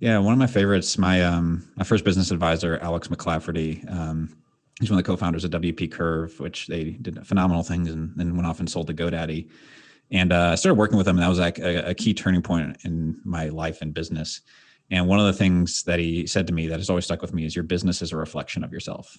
Yeah, one of my favorites, my um my first business advisor, Alex McClafferty. Um, he's one of the co-founders of WP Curve, which they did phenomenal things and then went off and sold to GoDaddy. And uh, I started working with him, and that was like a, a key turning point in my life and business. And one of the things that he said to me that has always stuck with me is your business is a reflection of yourself.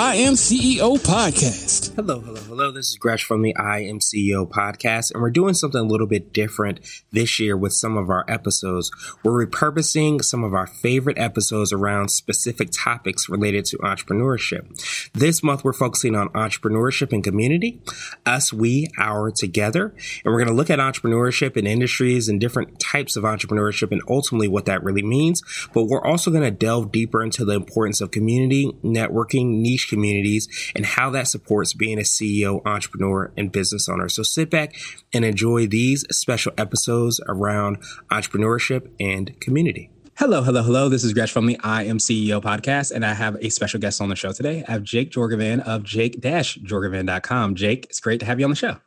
I Am CEO podcast. Hello, hello, hello. This is Gresh from the I Am CEO podcast, and we're doing something a little bit different this year with some of our episodes. We're repurposing some of our favorite episodes around specific topics related to entrepreneurship. This month, we're focusing on entrepreneurship and community, us, we, our, together, and we're going to look at entrepreneurship and industries and different types of entrepreneurship and ultimately what that really means. But we're also going to delve deeper into the importance of community, networking, niche communities and how that supports being a CEO, entrepreneur, and business owner. So sit back and enjoy these special episodes around entrepreneurship and community. Hello, hello, hello. This is Gresh from the I Am CEO podcast, and I have a special guest on the show today. I have Jake Jorgovan of jake-jorgovan.com. Jake, it's great to have you on the show.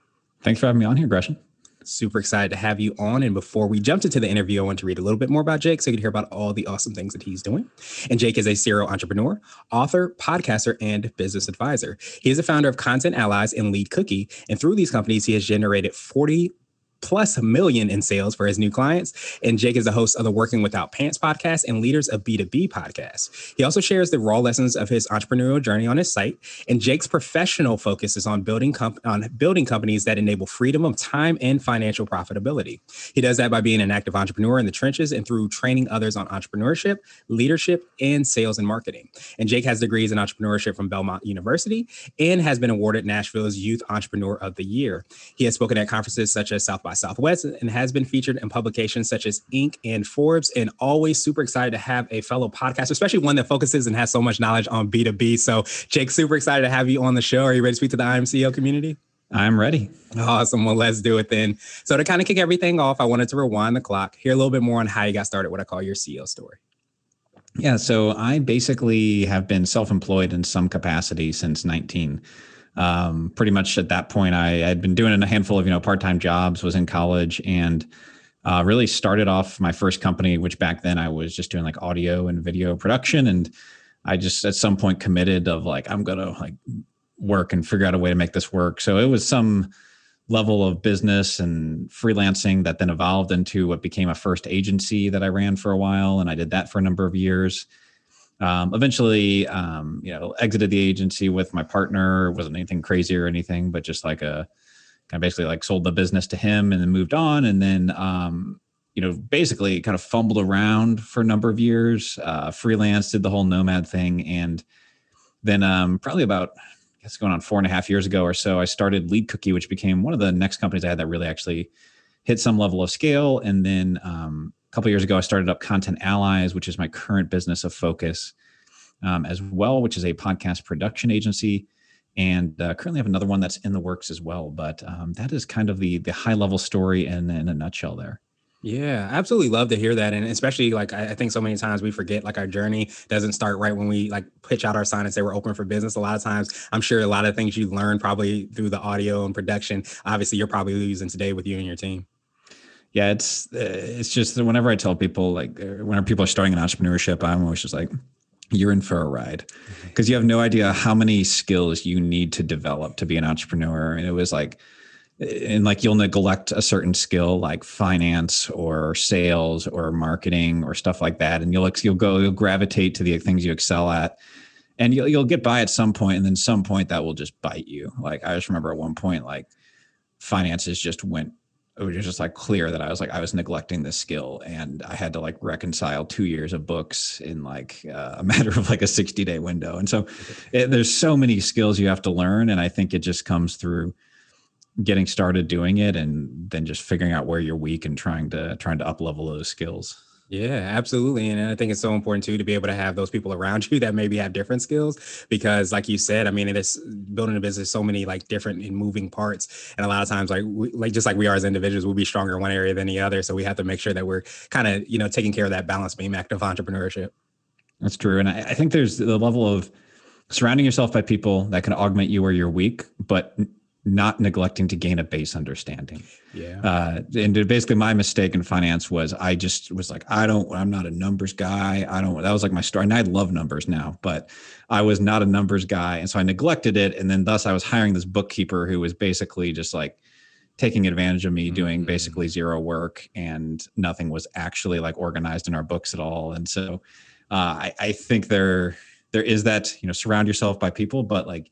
Thanks for having me on here, Gresham. Super excited to have you on. And before we jumped into the interview, I want to read a little bit more about Jake so you can hear about all the awesome things that he's doing. And Jake is a serial entrepreneur, author, podcaster, and business advisor. He is a founder of Content Allies and Lead Cookie. And through these companies, he has generated 40 plus a million in sales for his new clients. And Jake is the host of the Working Without Pants podcast and Leaders of B2B podcast. He also shares the raw lessons of his entrepreneurial journey on his site. And Jake's professional focus is on building on building companies that enable freedom of time and financial profitability. He does that by being an active entrepreneur in the trenches and through training others on entrepreneurship, leadership, and sales and marketing. And Jake has degrees in entrepreneurship from Belmont University and has been awarded Nashville's Youth Entrepreneur of the Year. He has spoken at conferences such as South by by Southwest and has been featured in publications such as Inc. and Forbes. And always super excited to have a fellow podcaster, especially one that focuses and has so much knowledge on B2B. So, Jake, super excited to have you on the show. Are you ready to speak to the I Am CEO community? I'm ready. Awesome. Well, let's do it then. So, to kind of kick everything off, I wanted to rewind the clock, hear a little bit more on how you got started, what I call your CEO story. Yeah. So, I basically have been self employed in some capacity since 19 um, pretty much at that point, I had been doing a handful of you know part time jobs, was in college, and uh, really started off my first company, which back then I was just doing like audio and video production, and I just at some point committed of like I'm gonna like work and figure out a way to make this work. So it was some level of business and freelancing that then evolved into what became a first agency that I ran for a while, and I did that for a number of years. Um, eventually, um, you know, exited the agency with my partner. It wasn't anything crazy or anything, but just like a kind of basically like sold the business to him and then moved on. And then, um, you know, basically kind of fumbled around for a number of years, uh, freelance, did the whole nomad thing. And then um, probably about, I guess going on four and a half years ago or so, I started Lead Cookie, which became one of the next companies I had that really actually hit some level of scale. And then um, couple years ago, I started up Content Allies, which is my current business of focus um, as well, which is a podcast production agency. And uh, currently have another one that's in the works as well. But um, that is kind of the the high level story in, in a nutshell there. Yeah, absolutely love to hear that. And especially like I think so many times we forget like our journey doesn't start right when we like pitch out our sign and say we're open for business. A lot of times I'm sure a lot of things you learn probably through the audio and production, obviously you're probably using today with you and your team yeah, it's uh, it's just that whenever I tell people like uh, whenever people are starting an entrepreneurship, I'm always just like, you're in for a ride because mm-hmm. you have no idea how many skills you need to develop to be an entrepreneur. And it was like, and like you'll neglect a certain skill like finance or sales or marketing or stuff like that, and you'll you'll go you'll gravitate to the things you excel at. And you'll you'll get by at some point, and then some point that will just bite you. Like I just remember at one point, like finances just went it was just like clear that I was like I was neglecting this skill, and I had to like reconcile two years of books in like uh, a matter of like a sixty day window. And so it, there's so many skills you have to learn, and I think it just comes through getting started doing it, and then just figuring out where you're weak and trying to trying to up level those skills. Yeah, absolutely. And I think it's so important too to be able to have those people around you that maybe have different skills because like you said, I mean, it is building a business, so many like different and moving parts. And a lot of times like, we, like just like we are as individuals, we'll be stronger in one area than the other. So we have to make sure that we're kind of, you know, taking care of that balance being active entrepreneurship. That's true. And I, I think there's the level of surrounding yourself by people that can augment you where you're weak, but not neglecting to gain a base understanding. Yeah. Uh, and basically, my mistake in finance was I just was like, I don't, I'm not a numbers guy. I don't, that was like my story. And I love numbers now, but I was not a numbers guy. And so I neglected it. And then thus I was hiring this bookkeeper who was basically just like, taking advantage of me doing mm-hmm. basically zero work and nothing was actually like organized in our books at all and so uh, I, I think there there is that you know surround yourself by people but like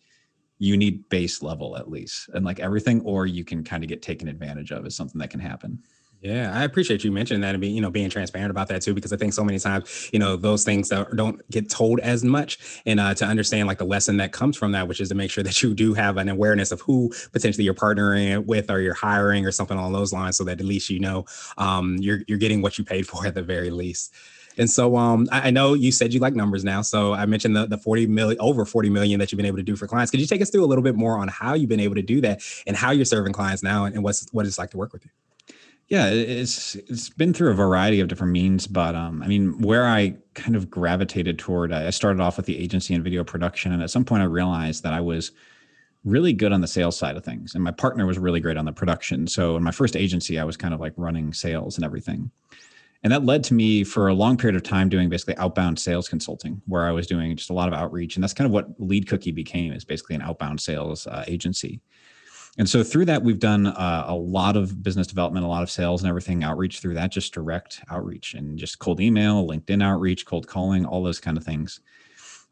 you need base level at least and like everything or you can kind of get taken advantage of is something that can happen yeah, I appreciate you mentioning that and being, you know, being transparent about that too, because I think so many times, you know, those things that don't get told as much, and uh, to understand like the lesson that comes from that, which is to make sure that you do have an awareness of who potentially you're partnering with or you're hiring or something along those lines, so that at least you know um, you're you're getting what you paid for at the very least. And so um, I, I, know you said you like numbers now. So I mentioned the, the 40 million, over 40 million that you've been able to do for clients. Could you take us through a little bit more on how you've been able to do that and how you're serving clients now and, what's what it's like to work with you? Yeah, it's it's been through a variety of different means, but um, I mean, where I kind of gravitated toward, I started off with the agency and video production, and at some point, I realized that I was really good on the sales side of things, and my partner was really great on the production. So in my first agency, I was kind of like running sales and everything. And that led to me for a long period of time doing basically outbound sales consulting, where I was doing just a lot of outreach. And that's kind of what Lead Cookie became is basically an outbound sales uh, agency. And so through that, we've done uh, a lot of business development, a lot of sales and everything outreach through that, just direct outreach and just cold email, LinkedIn outreach, cold calling, all those kind of things.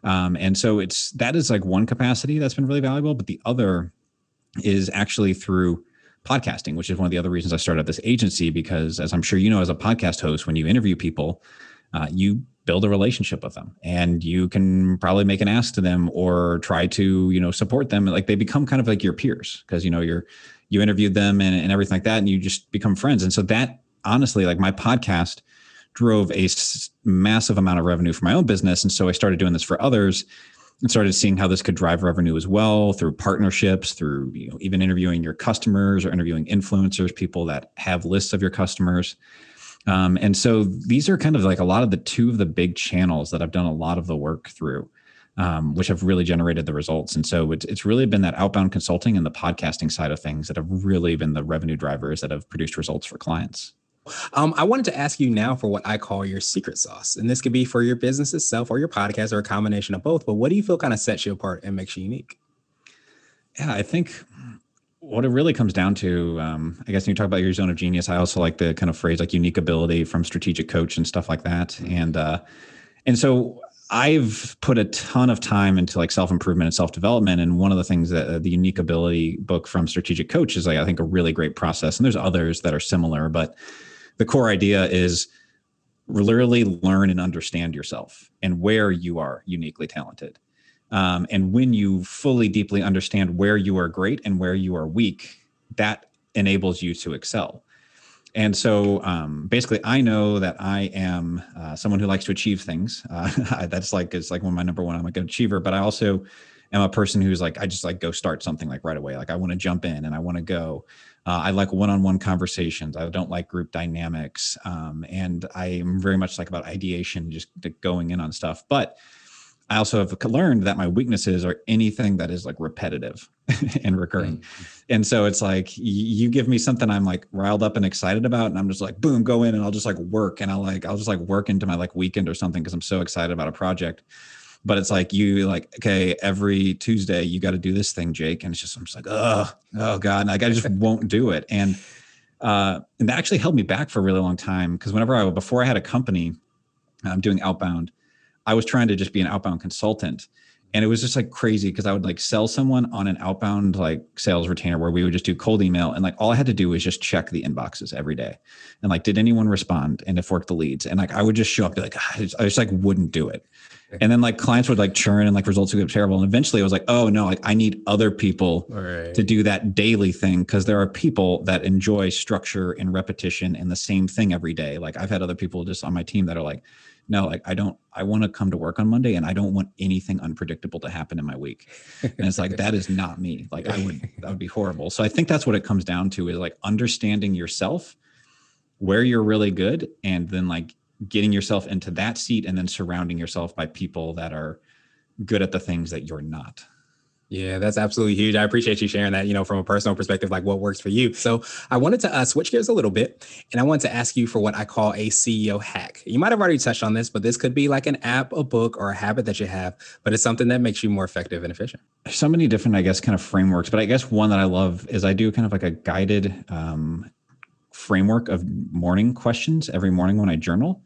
Um, and so it's that is like one capacity that's been really valuable. But the other is actually through podcasting, which is one of the other reasons I started this agency. Because as I'm sure you know, as a podcast host, when you interview people, uh, you build a relationship with them and you can probably make an ask to them or try to you know support them. Like they become kind of like your peers because you know you're you interviewed them and, and everything like that and you just become friends. And so that honestly like my podcast drove a s- massive amount of revenue for my own business. And so i started doing this for others and started seeing how this could drive revenue as well through partnerships, through you know, even interviewing your customers or interviewing influencers, people that have lists of your customers. Um, and so these are kind of like a lot of the two of the big channels that I've done a lot of the work through, um, which have really generated the results. And so it's, it's really been that outbound consulting and the podcasting side of things that have really been the revenue drivers that have produced results for clients. Um, I wanted to ask you now for what I call your secret sauce. And this could be for your business itself or your podcast or a combination of both. But what do you feel kind of sets you apart and makes you unique? Yeah, I think what it really comes down to, um, I guess when you talk about your zone of genius, I also like the kind of phrase like unique ability from strategic coach and stuff like that. Mm-hmm. And uh, and so I've put a ton of time into like self improvement and self development. And one of the things that uh, the unique ability book from Strategic Coach is like I think a really great process. And there's others that are similar, but the core idea is literally learn and understand yourself and where you are uniquely talented. Um, and when you fully, deeply understand where you are great and where you are weak, that enables you to excel. And so um, basically, I know that I am uh, someone who likes to achieve things. Uh, that's like, it's like one of my number one, I'm like an achiever, but I also am a person who's like, I just like go start something like right away. Like I want to jump in and I want to go. Uh, I like one-on-one conversations. I don't like group dynamics, um, and I am very much like about ideation, just going in on stuff. But I also have learned that my weaknesses are anything that is like repetitive and recurring. Mm-hmm. And so it's like you give me something I'm like riled up and excited about, and I'm just like, boom, go in and I'll just like work and I'll like I'll just like work into my like weekend or something because I'm so excited about a project but it's like you like okay every tuesday you got to do this thing jake and it's just i'm just like oh oh god like i just won't do it. And uh and that actually held me back for a really long time because whenever i before i had a company i'm um, doing outbound i was trying to just be an outbound consultant and it was just like crazy because I would like sell someone on an outbound like sales retainer where we would just do cold email and like all I had to do was just check the inboxes every day. And like did anyone respond and if worked the leads? And like I would just show up be like ah, I just, I just like wouldn't do it. And then like clients would like churn and like results would get terrible. And eventually I was like oh no like I need other people Right. to do that daily thing because there are people that enjoy structure and repetition and the same thing every day. Like I've had other people just on my team that are like no like i don't i want to come to work on monday and i don't want anything unpredictable to happen in my week. And it's like that is not me. Like i would that would be horrible. So i think that's what it comes down to is like understanding yourself where you're really good and then like getting yourself into that seat and then surrounding yourself by people that are good at the things that you're not Yeah, that's absolutely huge. I appreciate you sharing that, you know, from a personal perspective, like what works for you. So I wanted to uh, switch gears a little bit and I wanted to ask you for what I call a CEO hack. You might have already touched on this, but this could be like an app, a book, or a habit that you have, but it's something that makes you more effective and efficient. So many different, I guess, kind of frameworks, but I guess one that I love is I do kind of like a guided um, framework of morning questions every morning when I journal.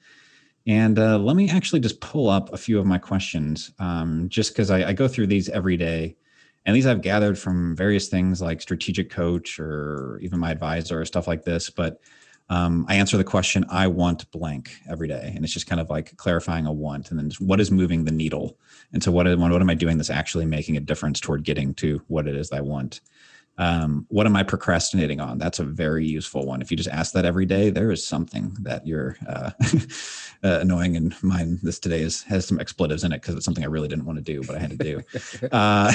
And uh, let me actually just pull up a few of my questions, um, just because I, I go through these every day. And these I've gathered from various things like Strategic Coach or even my advisor or stuff like this. But um, I answer the question, I want blank every day. And it's just kind of like clarifying a want and then what is moving the needle. And so what, what am I doing that's actually making a difference toward getting to what it is I want? Um, what am I procrastinating on? That's a very useful one. If you just ask that every day, there is something that you're uh, uh, annoying. And mine this today is has some expletives in it because it's something I really didn't want to do, but I had to do. uh,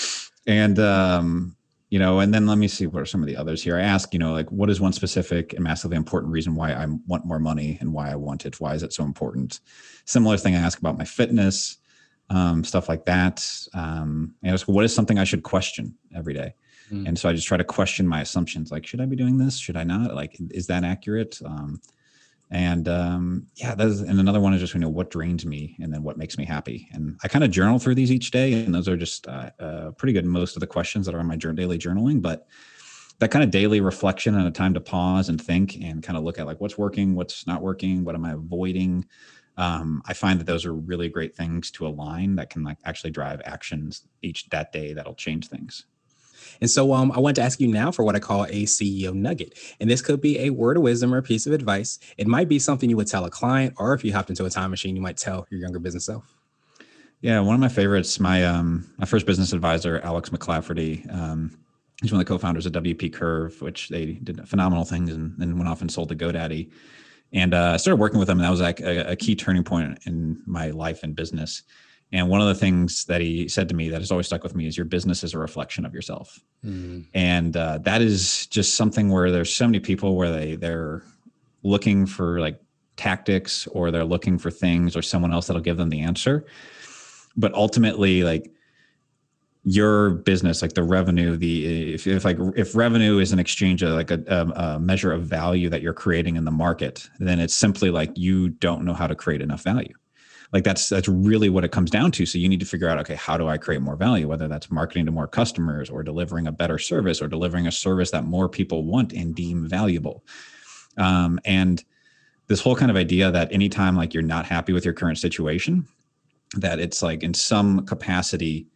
and um, you know, and then let me see what are some of the others here. I ask, you know, like what is one specific and massively important reason why I want more money and why I want it? Why is it so important? Similar thing I ask about my fitness, um, stuff like that. Um, I ask, what is something I should question every day? Mm. And so I just try to question my assumptions. Like, should I be doing this? Should I not? Like, is that accurate? Um, and um, yeah, that's and another one is just you know what drains me and then what makes me happy. And I kind of journal through these each day, and those are just uh, uh, pretty good. Most of the questions that are on my daily journaling, but that kind of daily reflection and a time to pause and think and kind of look at like what's working, what's not working, what am I avoiding. Um, I find that those are really great things to align that can like actually drive actions each that day that'll change things. And so um, I want to ask you now for what I call a CEO nugget. And this could be a word of wisdom or a piece of advice. It might be something you would tell a client, or if you hopped into a time machine, you might tell your younger business self. Yeah, one of my favorites, my um, my first business advisor, Alex McClafferty. Um, he's one of the co-founders of WP Curve, which they did phenomenal things and then went off and sold to GoDaddy. And uh, I started working with him, and that was like a, a key turning point in my life and business. And one of the things that he said to me that has always stuck with me is your business is a reflection of yourself. Mm. And uh, that is just something where there's so many people where they they're looking for like tactics or they're looking for things or someone else that'll give them the answer. But ultimately, like your business, like the revenue, the if, if like if revenue is an exchange of like a, a, a measure of value that you're creating in the market, then it's simply like you don't know how to create enough value like that's that's really what it comes down to. So you need to figure out okay how do i create more value? Whether that's marketing to more customers or delivering a better service or delivering a service that more people want and deem valuable. Um, and this whole kind of idea that anytime like you're not happy with your current situation that it's like in some capacity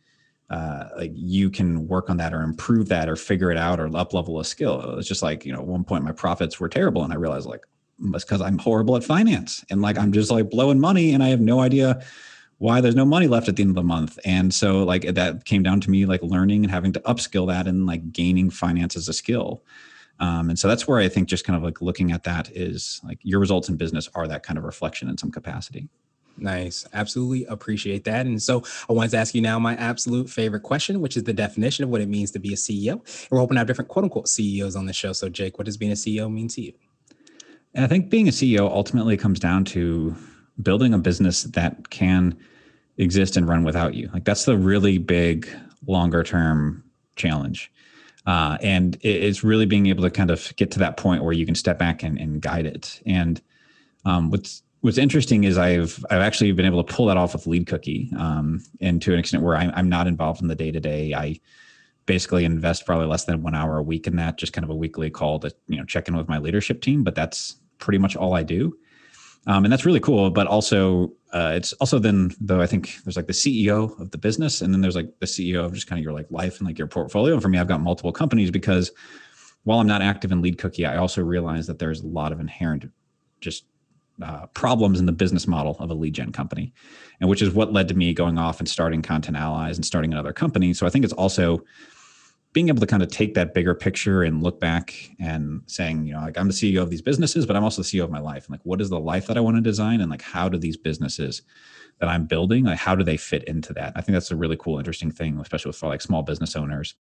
uh, like you can work on that or improve that or figure it out or up level a skill. It's just like you know at one point my profits were terrible and i realized like it's because I'm horrible at finance and like I'm just like blowing money and I have no idea why there's no money left at the end of the month. And so like that came down to me like learning and having to upskill that and like gaining finance as a skill. Um, and so that's where I think just kind of like looking at that is like your results in business are that kind of reflection in some capacity. Nice. Absolutely appreciate that. And so I wanted to ask you now my absolute favorite question, which is the definition of what it means to be a CEO. And we're hoping to have different quote unquote CEOs on the show. So, Jake, what does being a CEO mean to you? And I think being a CEO ultimately comes down to building a business that can exist and run without you. Like that's the really big, longer term challenge. Uh, and it's really being able to kind of get to that point where you can step back and, and guide it. And um, what's what's interesting is I've I've actually been able to pull that off with Lead Cookie, um, and to an extent where I'm, I'm not involved in the day to day. I basically invest probably less than one hour a week in that, just kind of a weekly call to you know check in with my leadership team. But that's pretty much all I do. Um, and that's really cool. But also, uh, it's also then though I think there's like the CEO of the business, and then there's like the CEO of just kind of your like life and like your portfolio. And for me, I've got multiple companies because while I'm not active in Lead Cookie, I also realize that there's a lot of inherent just uh, problems in the business model of a lead gen company, and which is what led to me going off and starting Content Allies and starting another company. So I think it's also being able to kind of take that bigger picture and look back and saying, you know, like I'm the CEO of these businesses, but I'm also the CEO of my life. And like, what is the life that I want to design? And like, how do these businesses that I'm building, like, how do they fit into that? I think that's a really cool, interesting thing, especially with for like small business owners.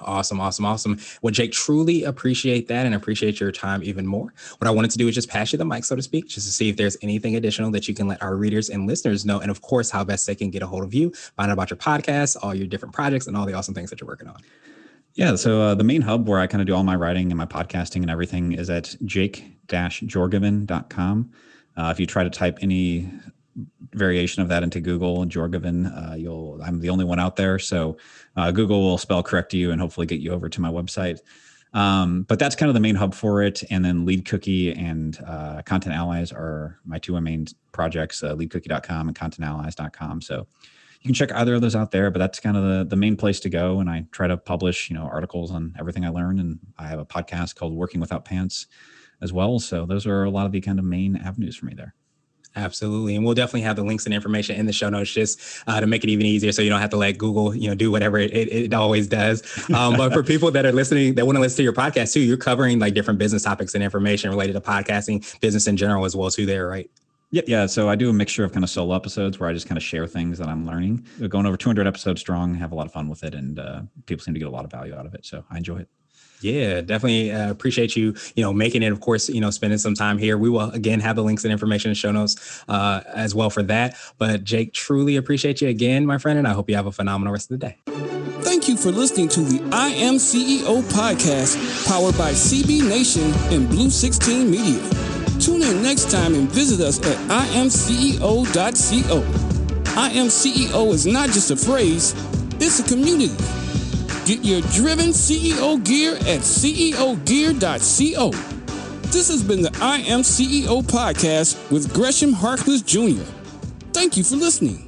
Awesome, awesome, awesome. Well, Jake, truly appreciate that and appreciate your time even more. What I wanted to do is just pass you the mic, so to speak, just to see if there's anything additional that you can let our readers and listeners know. And of course, how best they can get a hold of you, find out about your podcast, all your different projects, and all the awesome things that you're working on. Yeah. So uh, the main hub where I kind of do all my writing and my podcasting and everything is at jake-jorgovan.com. Uh, if you try to type any variation of that into Google, Jorgovin, uh, you'll, I'm the only one out there. So uh, Google will spell correct you and hopefully get you over to my website. Um, but that's kind of the main hub for it. And then Lead Cookie and uh, Content Allies are my two main projects, uh, leadcookie.com and contentallies.com. So you can check either of those out there, but that's kind of the, the main place to go. And I try to publish, you know, articles on everything I learn. And I have a podcast called Working Without Pants as well. So those are a lot of the kind of main avenues for me there. Absolutely. And we'll definitely have the links and information in the show notes just uh, to make it even easier so you don't have to let Google, you know, do whatever it, it, always does. Um, but for people that are listening, that want to listen to your podcast too, you're covering like different business topics and information related to podcasting, business in general as well too there, right? Yeah, yeah. So I do a mixture of kind of solo episodes where I just kind of share things that I'm learning. We're going over 200 episodes strong, have a lot of fun with it, and uh, people seem to get a lot of value out of it. So I enjoy it. Yeah, definitely uh, appreciate you, you know, making it. Of course, you know, spending some time here. We will again have the links and information in show notes uh, as well for that. But Jake, truly appreciate you again, my friend, and I hope you have a phenomenal rest of the day. Thank you for listening to the I Am CEO podcast, powered by CB Nation and Blue 16 Media. Tune in next time and visit us at imceo.co. I Am CEO is not just a phrase, it's a community. Get your driven CEO gear at ceogear.co. This has been the I Am CEO podcast with Gresham Harkless Jr. Thank you for listening.